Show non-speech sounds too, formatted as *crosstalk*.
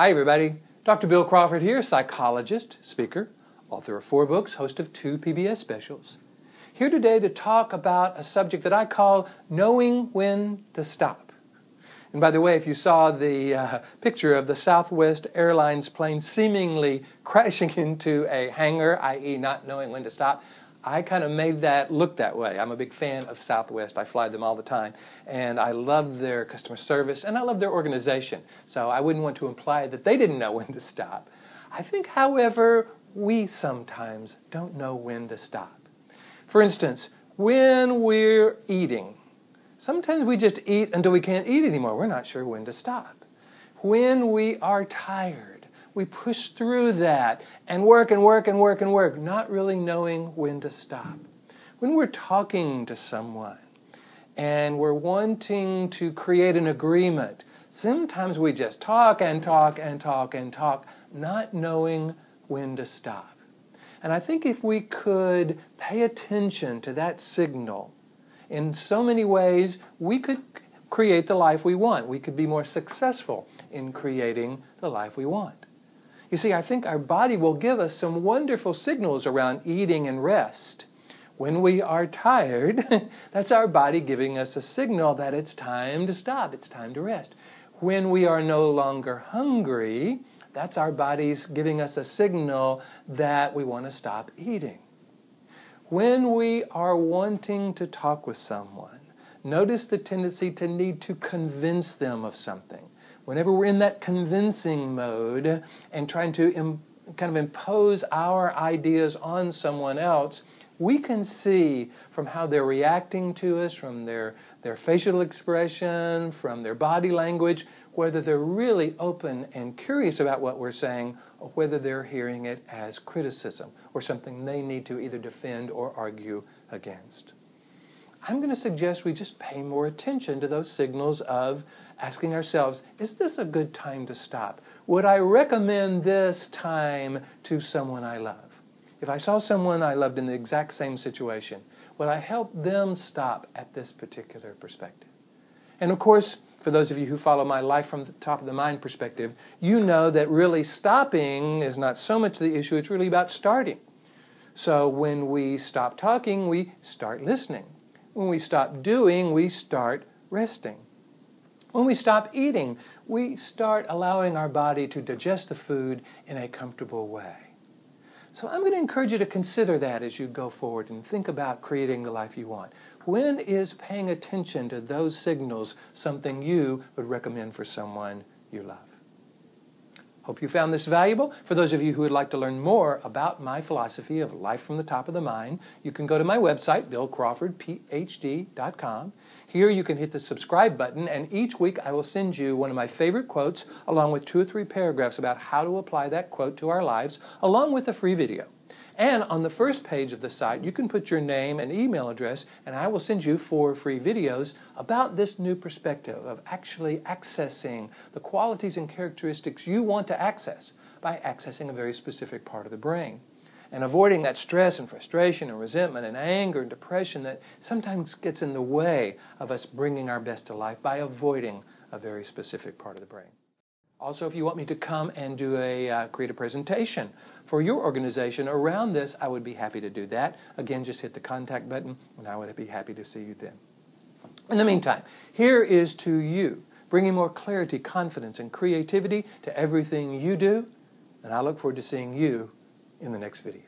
Hi, everybody. Dr. Bill Crawford here, psychologist, speaker, author of four books, host of two PBS specials. Here today to talk about a subject that I call knowing when to stop. And by the way, if you saw the uh, picture of the Southwest Airlines plane seemingly *laughs* crashing into a hangar, i.e., not knowing when to stop, I kind of made that look that way. I'm a big fan of Southwest. I fly them all the time. And I love their customer service and I love their organization. So I wouldn't want to imply that they didn't know *laughs* when to stop. I think, however, we sometimes don't know when to stop. For instance, when we're eating, sometimes we just eat until we can't eat anymore. We're not sure when to stop. When we are tired, we push through that and work and work and work and work, not really knowing when to stop. When we're talking to someone and we're wanting to create an agreement, sometimes we just talk and talk and talk and talk, not knowing when to stop. And I think if we could pay attention to that signal, in so many ways, we could create the life we want. We could be more successful in creating the life we want. You see, I think our body will give us some wonderful signals around eating and rest. When we are tired, *laughs* that's our body giving us a signal that it's time to stop, it's time to rest. When we are no longer hungry, that's our bodies giving us a signal that we want to stop eating. When we are wanting to talk with someone, notice the tendency to need to convince them of something whenever we're in that convincing mode and trying to Im- kind of impose our ideas on someone else, we can see from how they're reacting to us, from their, their facial expression, from their body language, whether they're really open and curious about what we're saying or whether they're hearing it as criticism or something they need to either defend or argue against. I'm going to suggest we just pay more attention to those signals of asking ourselves, is this a good time to stop? Would I recommend this time to someone I love? If I saw someone I loved in the exact same situation, would I help them stop at this particular perspective? And of course, for those of you who follow my life from the top of the mind perspective, you know that really stopping is not so much the issue, it's really about starting. So when we stop talking, we start listening. When we stop doing, we start resting. When we stop eating, we start allowing our body to digest the food in a comfortable way. So I'm going to encourage you to consider that as you go forward and think about creating the life you want. When is paying attention to those signals something you would recommend for someone you love? Hope you found this valuable. For those of you who would like to learn more about my philosophy of life from the top of the mind, you can go to my website, billcrawfordphd.com. Here you can hit the subscribe button, and each week I will send you one of my favorite quotes, along with two or three paragraphs about how to apply that quote to our lives, along with a free video. And on the first page of the site, you can put your name and email address, and I will send you four free videos about this new perspective of actually accessing the qualities and characteristics you want to access by accessing a very specific part of the brain. And avoiding that stress and frustration and resentment and anger and depression that sometimes gets in the way of us bringing our best to life by avoiding a very specific part of the brain. Also, if you want me to come and do a uh, create a presentation for your organization around this, I would be happy to do that. Again, just hit the contact button, and I would be happy to see you then. In the meantime, here is to you, bringing more clarity, confidence, and creativity to everything you do, and I look forward to seeing you in the next video.